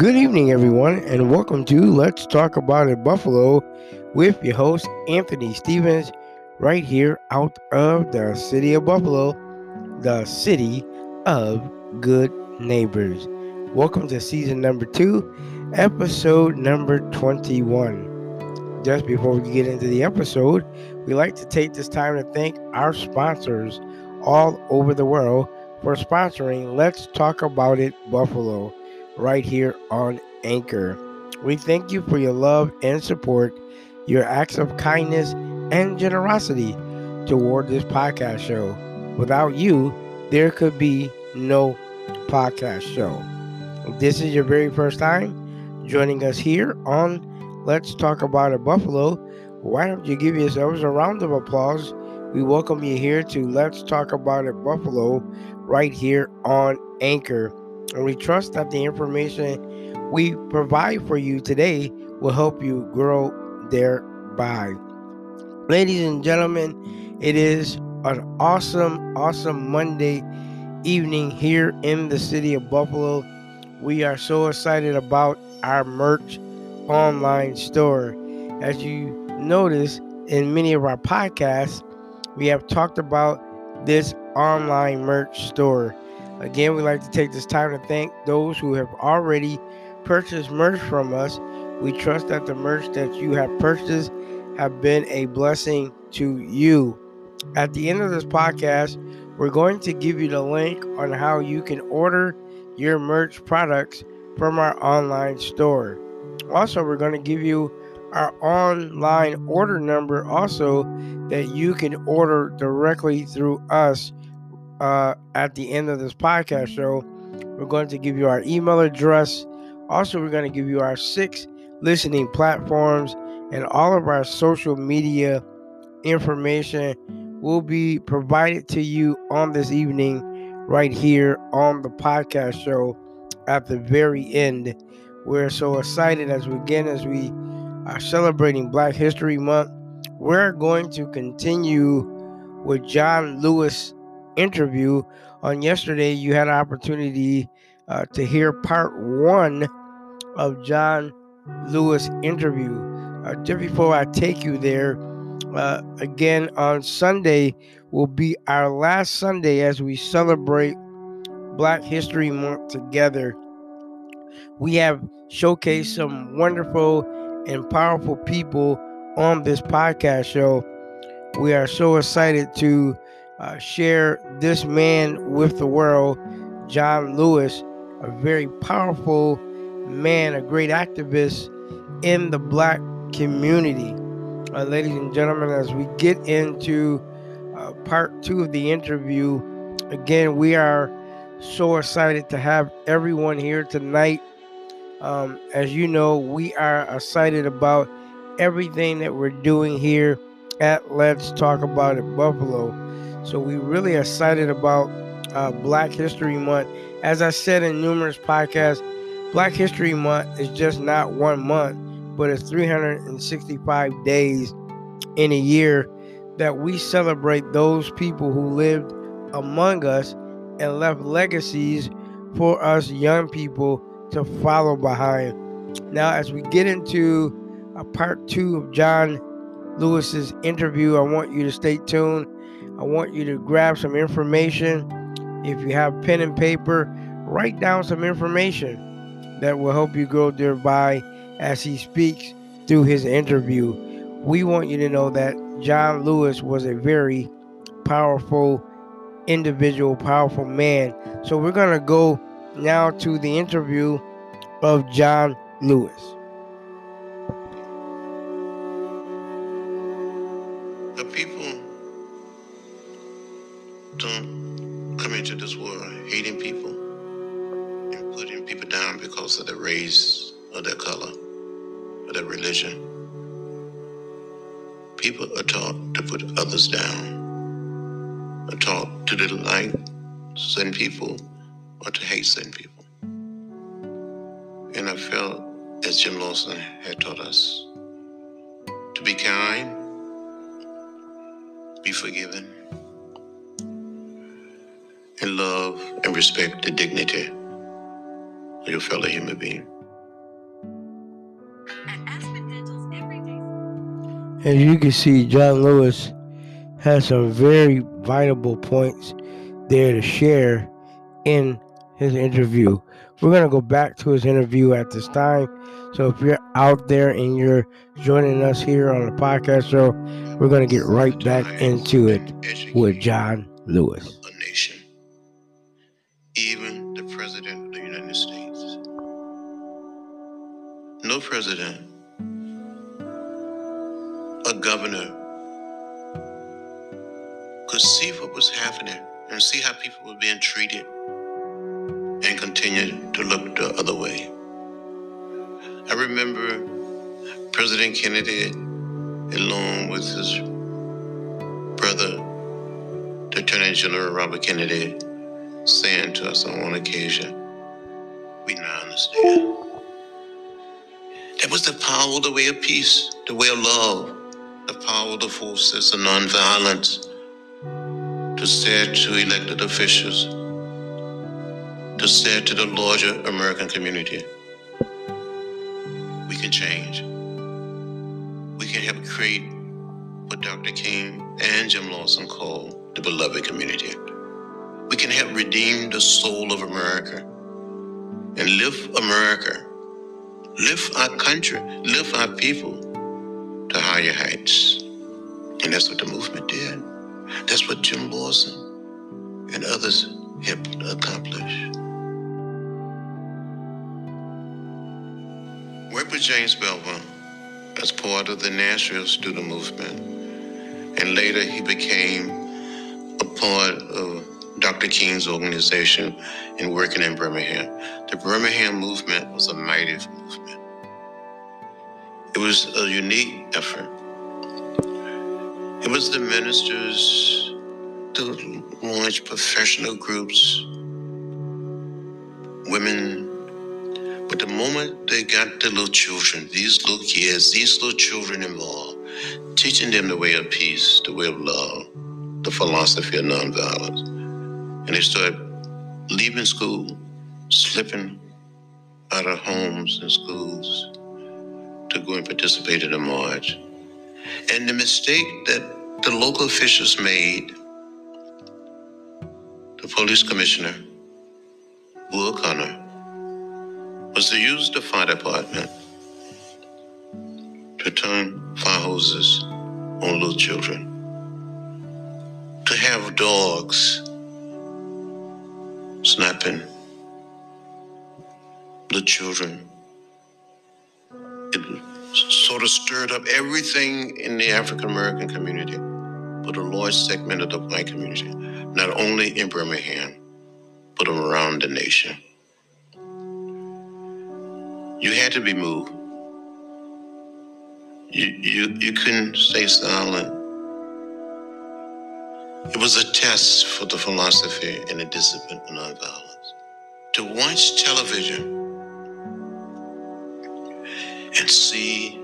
Good evening, everyone, and welcome to Let's Talk About It Buffalo with your host, Anthony Stevens, right here out of the city of Buffalo, the city of good neighbors. Welcome to season number two, episode number 21. Just before we get into the episode, we like to take this time to thank our sponsors all over the world for sponsoring Let's Talk About It Buffalo right here on Anchor. We thank you for your love and support, your acts of kindness and generosity toward this podcast show. Without you, there could be no podcast show. If this is your very first time joining us here on Let's Talk About a Buffalo, why don't you give yourselves a round of applause? We welcome you here to Let's Talk About a Buffalo right here on Anchor. And we trust that the information we provide for you today will help you grow thereby. Ladies and gentlemen, it is an awesome, awesome Monday evening here in the city of Buffalo. We are so excited about our merch online store. As you notice in many of our podcasts, we have talked about this online merch store. Again, we'd like to take this time to thank those who have already purchased merch from us. We trust that the merch that you have purchased have been a blessing to you. At the end of this podcast, we're going to give you the link on how you can order your merch products from our online store. Also, we're going to give you our online order number also that you can order directly through us uh, at the end of this podcast show, we're going to give you our email address. Also, we're going to give you our six listening platforms and all of our social media information will be provided to you on this evening right here on the podcast show at the very end. We're so excited as we again as we are celebrating Black History Month. We're going to continue with John Lewis interview. On yesterday, you had an opportunity uh, to hear part one of John Lewis interview. Uh, just before I take you there, uh, again on Sunday will be our last Sunday as we celebrate Black History Month together. We have showcased some wonderful and powerful people on this podcast show. We are so excited to uh, share this man with the world, John Lewis, a very powerful man, a great activist in the black community. Uh, ladies and gentlemen, as we get into uh, part two of the interview, again, we are so excited to have everyone here tonight. Um, as you know, we are excited about everything that we're doing here at Let's Talk About It Buffalo. So we really excited about uh, Black History Month. As I said in numerous podcasts, Black History Month is just not one month, but it's 365 days in a year that we celebrate those people who lived among us and left legacies for us young people to follow behind. Now, as we get into a part two of John Lewis's interview, I want you to stay tuned I want you to grab some information. If you have pen and paper, write down some information that will help you grow thereby as he speaks through his interview. We want you to know that John Lewis was a very powerful individual, powerful man. So we're going to go now to the interview of John Lewis. or talk to delight sin people or to hate sin people. And I felt, as Jim Lawson had taught us, to be kind, be forgiven, and love and respect the dignity of your fellow human being. As you can see, John Lewis has some very vital points there to share in his interview. We're going to go back to his interview at this time. So if you're out there and you're joining us here on the podcast show, we're going to get right back into it with John Lewis. A nation, even the President of the United States. No president, a governor, could see what was happening and see how people were being treated and continue to look the other way. I remember President Kennedy, along with his brother, the Attorney General Robert Kennedy, saying to us on one occasion, we now understand. That was the power of the way of peace, the way of love, the power of the forces of nonviolence to say to elected officials, to say to the larger American community, we can change. We can help create what Dr. King and Jim Lawson call the beloved community. We can help redeem the soul of America and lift America, lift our country, lift our people to higher heights. And that's what the movement did. That's what Jim Lawson and others helped accomplish. Worked with James Bevel as part of the Nashville student movement, and later he became a part of Dr. King's organization in working in Birmingham. The Birmingham movement was a mighty movement. It was a unique effort. It was the ministers the large professional groups, women. But the moment they got the little children, these little kids, these little children involved, teaching them the way of peace, the way of love, the philosophy of nonviolence, and they started leaving school, slipping out of homes and schools to go and participate in the march. And the mistake that the local officials made, the police commissioner, Bull Connor, was to use the fire department to turn fire hoses on little children, to have dogs snapping the children. It sort of stirred up everything in the African American community, but a large segment of the black community, not only in Birmingham, but around the nation. You had to be moved. You, you, you couldn't stay silent. It was a test for the philosophy and the discipline of nonviolence. To watch television and see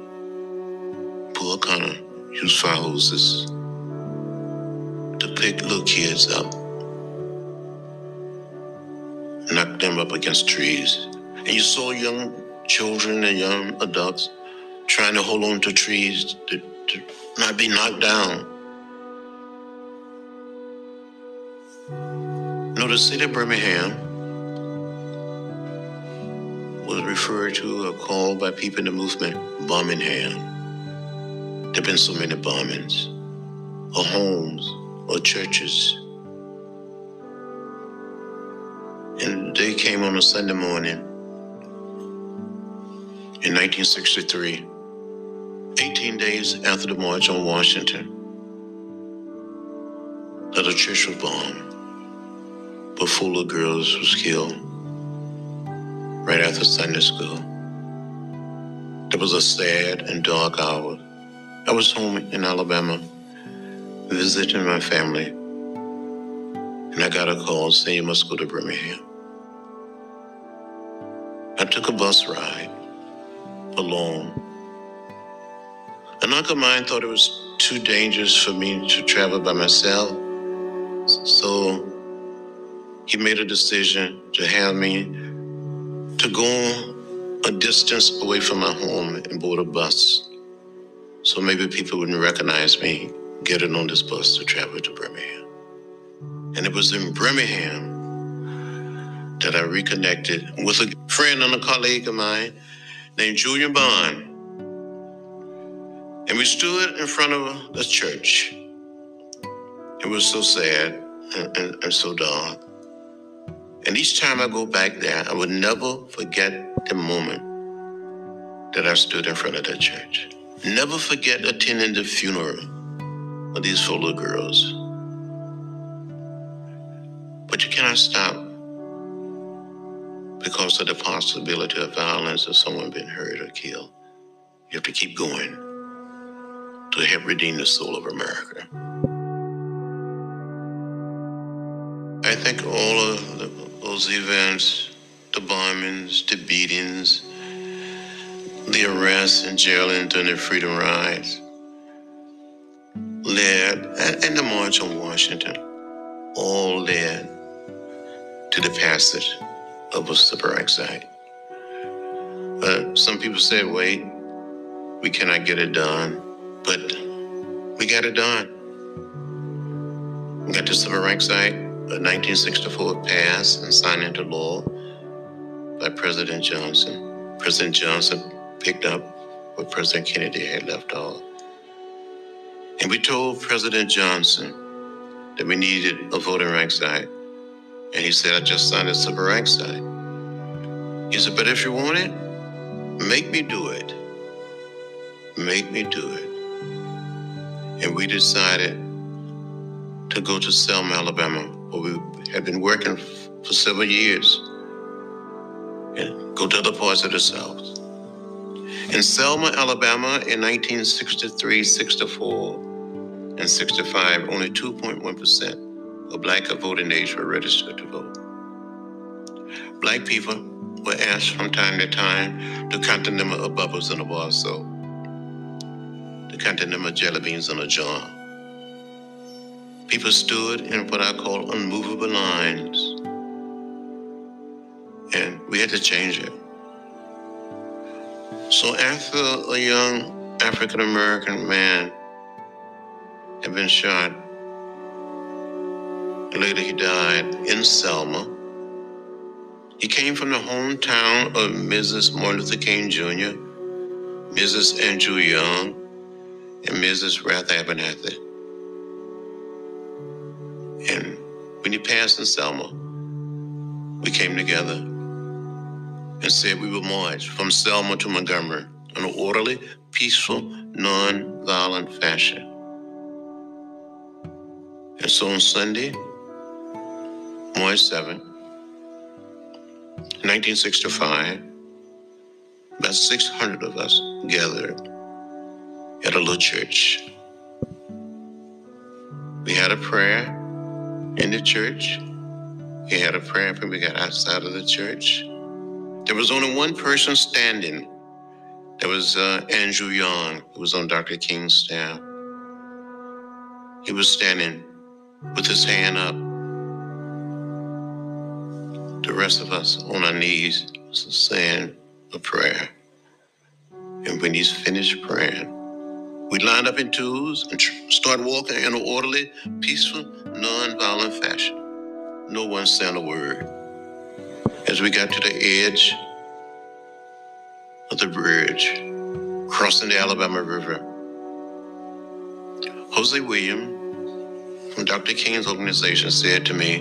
Bull Connor use fire hoses to pick little kids up, knock them up against trees. And you saw young children and young adults trying to hold on to trees to, to not be knocked down. No, the city of Birmingham was referred to or called by people in the movement Birmingham. There have been so many bombings, or homes, or churches. And they came on a Sunday morning in 1963, 18 days after the March on Washington, that a church was bombed, but full of girls was killed right after Sunday school. It was a sad and dark hour. I was home in Alabama visiting my family, and I got a call saying you must go to Birmingham. I took a bus ride alone. An uncle of mine thought it was too dangerous for me to travel by myself, so he made a decision to have me to go a distance away from my home and board a bus So maybe people wouldn't recognize me getting on this bus to travel to Birmingham. And it was in Birmingham that I reconnected with a friend and a colleague of mine named Julian Bond. And we stood in front of the church. It was so sad and, and, and so dark. And each time I go back there, I will never forget the moment that I stood in front of that church. Never forget attending the funeral of these four little girls. But you cannot stop because of the possibility of violence or someone being hurt or killed. You have to keep going to help redeem the soul of America. I think all of the, those events, the bombings, the beatings, the arrests and jailing during the freedom rides, led, and, the March on Washington, all led to the passage of a Rights Act. But some people said, wait, we cannot get it done. But we got it done. We got the Civil Rights Act of 1964 passed and signed into law by President Johnson. President Johnson picked up where President Kennedy had left off. And we told President Johnson that we needed a voting rights act. And he said, I just signed a civil rights act. He said, but if you want it, make me do it. Make me do it. And we decided to go to Selma, Alabama, where we had been working for several years, and go to other parts of the South. In Selma, Alabama, in 1963, 64, and 65, only 2.1% of black of voting age were registered to vote. Black people were asked from time to time to count the number of bubbles in a bar soap, to count the number of jelly beans in a jar. People stood in what I call unmovable lines, and we had to change it. So after a young African American man had been shot, later he died in Selma. He came from the hometown of Mrs. Martin Luther King Jr., Mrs. Andrew Young, and Mrs. Ralph Abernathy. When he passed in Selma, we came together and said we would march from Selma to Montgomery in an orderly, peaceful, non-violent fashion. And so on Sunday, March 7, 1965, about 600 of us gathered at a little church. We had a prayer in the church. We had a prayer when we got outside of the church. There was only one person standing. That was uh, Andrew Young, who was on Dr. King's staff. He was standing with his hand up. The rest of us on our knees saying a prayer. And when he's finished praying, we lined up in twos and tr- start walking in an orderly, peaceful, non-violent fashion. No one said a word. As we got to the edge of the bridge, crossing the Alabama River, Hosea William from Dr. King's organization said to me,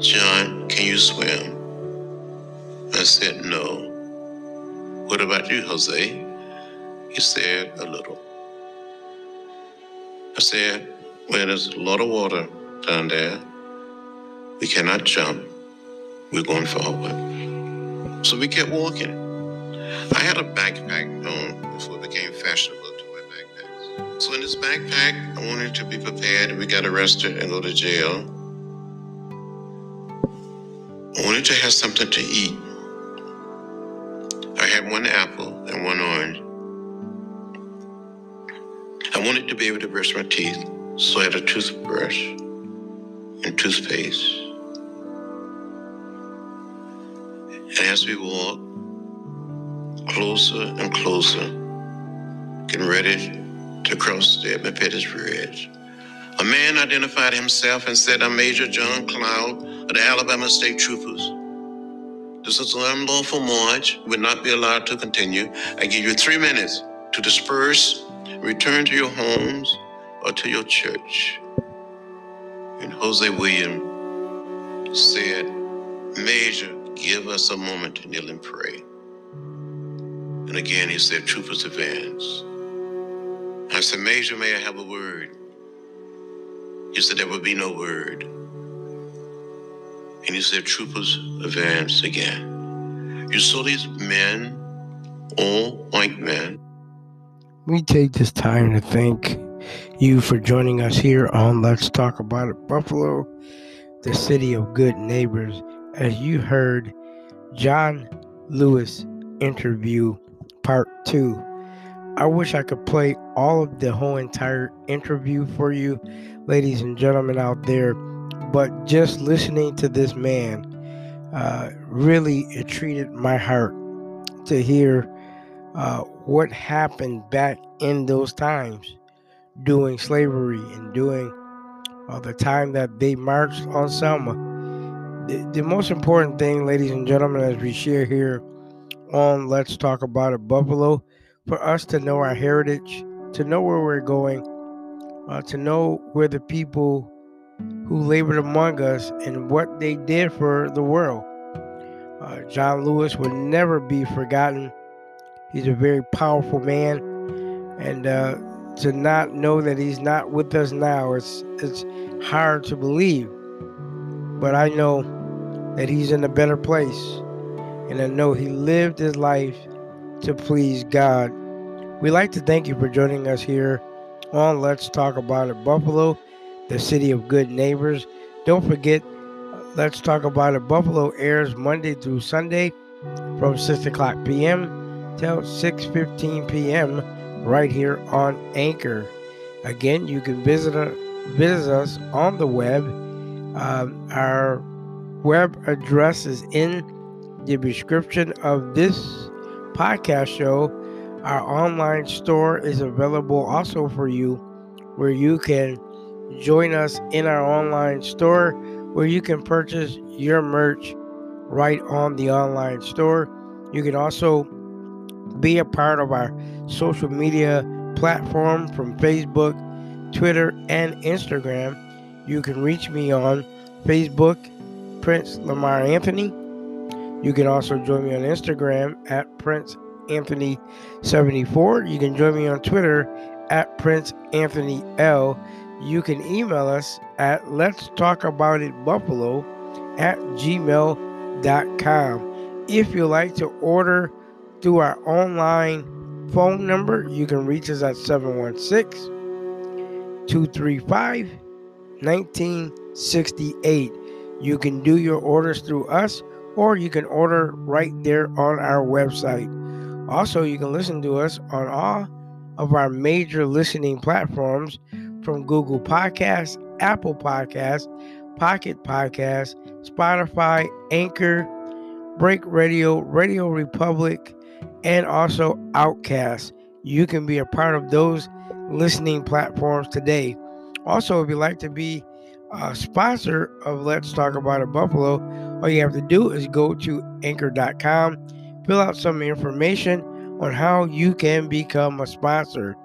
John, can you swim? I said, no. What about you, Hosea? He said, a little. I said, well, there's a lot of water down there. We cannot jump. We're going forward. So we kept walking. I had a backpack on before it became fashionable to wear backpacks. So in this backpack, I wanted to be prepared if we got arrested and go to jail. I wanted to have something to eat. I had one apple and one orange. I wanted to be able to brush my teeth, so I had a toothbrush and toothpaste. And as we walked closer and closer, getting ready to cross the Edmund Pettus Bridge. A man identified himself and said, I'm Major John Cloud of the Alabama State Troopers. This is an unlawful march, will not be allowed to continue. I give you three minutes to disperse, return to your homes or to your church. And Hosea William said, Major, give us a moment to kneel and pray. And again, he said, Troopers advance. I said, Major, may I have a word? He said, There will be no word. And he said, Troopers advance again. You saw these men, all white men. We take this time to thank you for joining us here on Let's Talk About It Buffalo, the city of good neighbors. As you heard, John Lewis interview part two. I wish I could play all of the whole entire interview for you, ladies and gentlemen out there, but just listening to this man uh, really it treated my heart to hear uh, what happened back in those times doing slavery and doing uh, the time that they marched on Selma. The, the most important thing, ladies and gentlemen, as we share here on Let's Talk About It Buffalo, for us to know our heritage, to know where we're going, uh, to know where the people who labored among us and what they did for the world. Uh, John Lewis will never be forgotten. He's a very powerful man, and uh, to not know that he's not with us now, it's it's hard to believe. But I know that he's in a better place, and I know he lived his life to please God. We'd like to thank you for joining us here on Let's Talk About It Buffalo, the city of good neighbors. Don't forget, Let's Talk About It Buffalo airs Monday through Sunday from 6 o'clock p.m. till 6.15 p.m. right here on Anchor. Again, you can visit, uh, visit us on the web. Um, our web address is in the description of this podcast show. Our online store is available also for you, where you can join us in our online store where you can purchase your merch right on the online store. You can also be a part of our social media platform from Facebook, Twitter, and Instagram. You can reach me on Facebook, Prince Lamar Anthony. You can also join me on Instagram at Prince Anthony 74. You can join me on Twitter at Prince Anthony L. You can email us at let's talk about it buffalo at gmail.com. If you like to order through our online phone number, you can reach us at 716 235 1968. You can do your orders through us or you can order right there on our website. Also, you can listen to us on all of our major listening platforms from Google Podcasts, Apple Podcasts, Pocket Podcasts, Spotify, Anchor, Break Radio, Radio Republic, and also Outcast. You can be a part of those listening platforms today. Also, if you'd like to be a sponsor of Let's Talk About a Buffalo, all you have to do is go to anchor.com, fill out some information on how you can become a sponsor.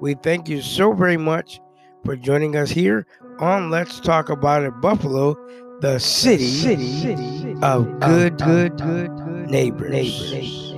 We thank you so very much for joining us here on Let's Talk About It Buffalo, the city, city of good, good, good neighbors. neighbors.